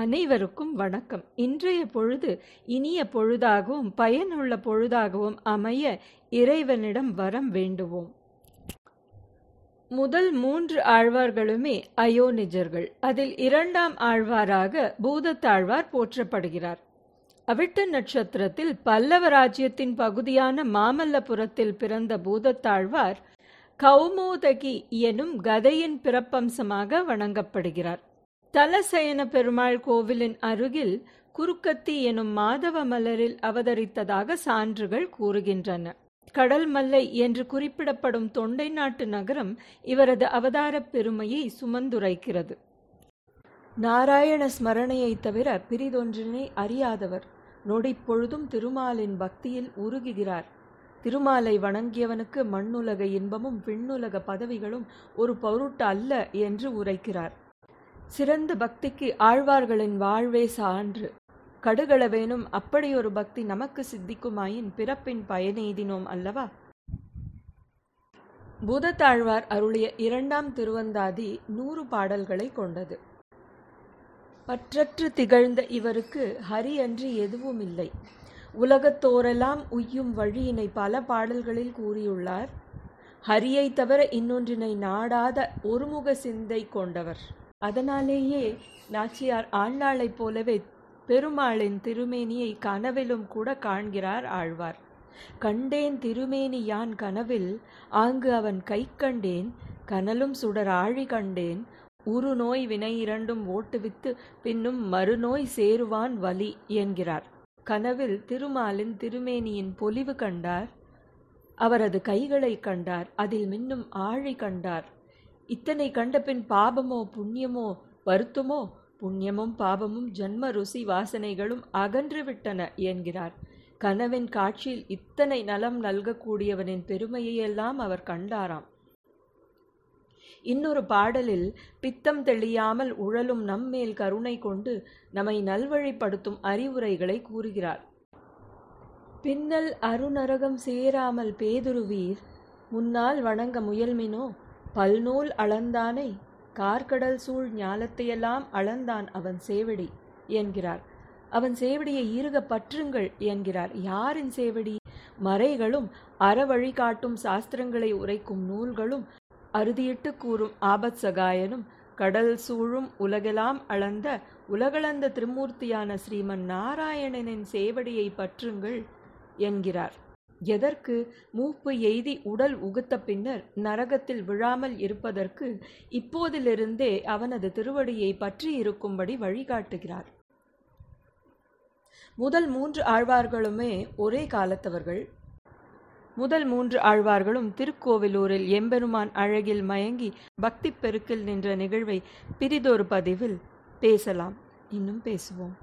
அனைவருக்கும் வணக்கம். இன்றைய பொழுது இனிய பொழுதாகவும் பயனுள்ள பொழுதாகவும் அமைய இறைவனிடம் வரம் வேண்டுவோம். முதல் மூன்று ஆழ்வார்களுமே அயோனிஜர்கள். அதில் இரண்டாம் ஆழ்வாராக பூதத்தாழ்வார் போற்றப்படுகிறார். அவிட்ட நட்சத்திரத்தில் பல்லவ ராஜ்யத்தின் பகுதியான மாமல்லபுரத்தில் பிறந்த பூதத்தாழ்வார் கௌமோதகி எனும் கதையின் பிறப்பம்சமாக வணங்கப்படுகிறார். தலசயன பெருமாள் கோவிலின் அருகில் குறுக்கத்தி எனும் மாதவ மலரில் அவதரித்ததாக சான்றுகள் கூறுகின்றன. கடல் மல்லை என்று குறிப்பிடப்படும் தொண்டை நாட்டு நகரம் இவரது அவதாரப் பெருமையை சுமந்துரைக்கிறது. நாராயண ஸ்மரணையை தவிர பிரிதொன்றினை அறியாதவர். நொடிப்பொழுதும் திருமாலின் பக்தியில் உருகுகிறார். திருமாலை வணங்கியவனுக்கு மண்ணுலக இன்பமும் விண்ணுலக பதவிகளும் ஒரு பொருட்டு அல்ல என்று உரைக்கிறார். சிறந்த பக்திக்கு ஆழ்வார்களின் வாழ்வே சான்று. கடுகளவேனும் அப்படியொரு பக்தி நமக்கு சித்திக்குமாயின் பிறப்பின் பயனெய்தினோம் அல்லவா? பூதத்தாழ்வார் அருளிய இரண்டாம் திருவந்தாதி நூறு பாடல்களை கொண்டது. பற்றற்று திகழ்ந்த இவருக்கு ஹரி அன்றி எதுவும் இல்லை உலகத்தோரெல்லாம் உய்யும் வழியினை பல பாடல்களில் கூறியுள்ளார். ஹரியை தவிர இன்னொன்றினை நாடாத ஒருமுக சிந்தை கொண்டவர். அதனாலேயே நாச்சியார் ஆண்டாளைப் போலவே பெருமாளின் திருமேனியை கனவிலும் கூட காண்கிறார் ஆழ்வார். கண்டேன் திருமேனி யான் கனவில் ஆங்கு அவன் கை கண்டேன் கனலும் சுடர் ஆழி கண்டேன் உரு நோய் வினை இரண்டும் ஓட்டுவித்து பின்னும் மறுநோய் சேருவான் வலி என்கிறார். கனவில் திருமாலின் திருமேனியின் பொலிவு கண்டார் அவரது கைகளை கண்டார் அதில் மின்னும் ஆழி கண்டார் இத்தனை கண்டபின் பாபமோ புண்ணியமோ வருத்தமோ? புண்ணியமும் பாபமும் ஜன்ம ருசி வாசனைகளும் அகன்றுவிட்டன என்கிறார். கனவின் காட்சியில் இத்தனை நலம் நல்கக்கூடியவனின் பெருமையையெல்லாம் அவர் கண்டாராம். இன்னொரு பாடலில் பித்தம் தெளியாமல் உழலும் நம்மேல் கருணை கொண்டு நம்மை நல்வழிப்படுத்தும் அறிவுரைகளை கூறுகிறார். பின்னல் அருநரகம் சேராமல் பேதுருவீர் முன்னால் வணங்க முயல்மினோ? பல்நூல் அளந்தானை கார்கடல் சூழ் ஞாலத்தையெல்லாம் அளந்தான் அவன் சேவடி என்கிறார். அவன் சேவடியை ஈருக பற்றுங்கள் என்கிறார். யாரின் சேவடி? மறைகளும் அறவழி காட்டும் சாஸ்திரங்களை உரைக்கும் நூல்களும் அறுதியிட்டு கூறும் ஆபத் சகாயனும் கடல் சூழும் உலகெல்லாம் அளந்த உலகளந்த திருமூர்த்தியான ஸ்ரீமன் நாராயணனின் சேவடியை பற்றுங்கள் என்கிறார். எதற்கு மூப்பு எய்தி உடல் உகுத்த பின்னர் நரகத்தில் விழாமல் இருப்பதற்கு இப்போதிலிருந்தே அவனது திருவடியை பற்றி இருக்கும்படி வழிகாட்டுகிறார். முதல் மூன்று ஆழ்வார்களுமே ஒரே காலத்தவர்கள். முதல் மூன்று ஆழ்வார்களும் திருக்கோவிலூரில் எம்பெருமான் அழகில் மயங்கி பக்தி பெருக்கில் நின்ற நிகழ்வை பிரிதொரு பதிவில் பேசலாம். இன்னும் பேசுவோம்.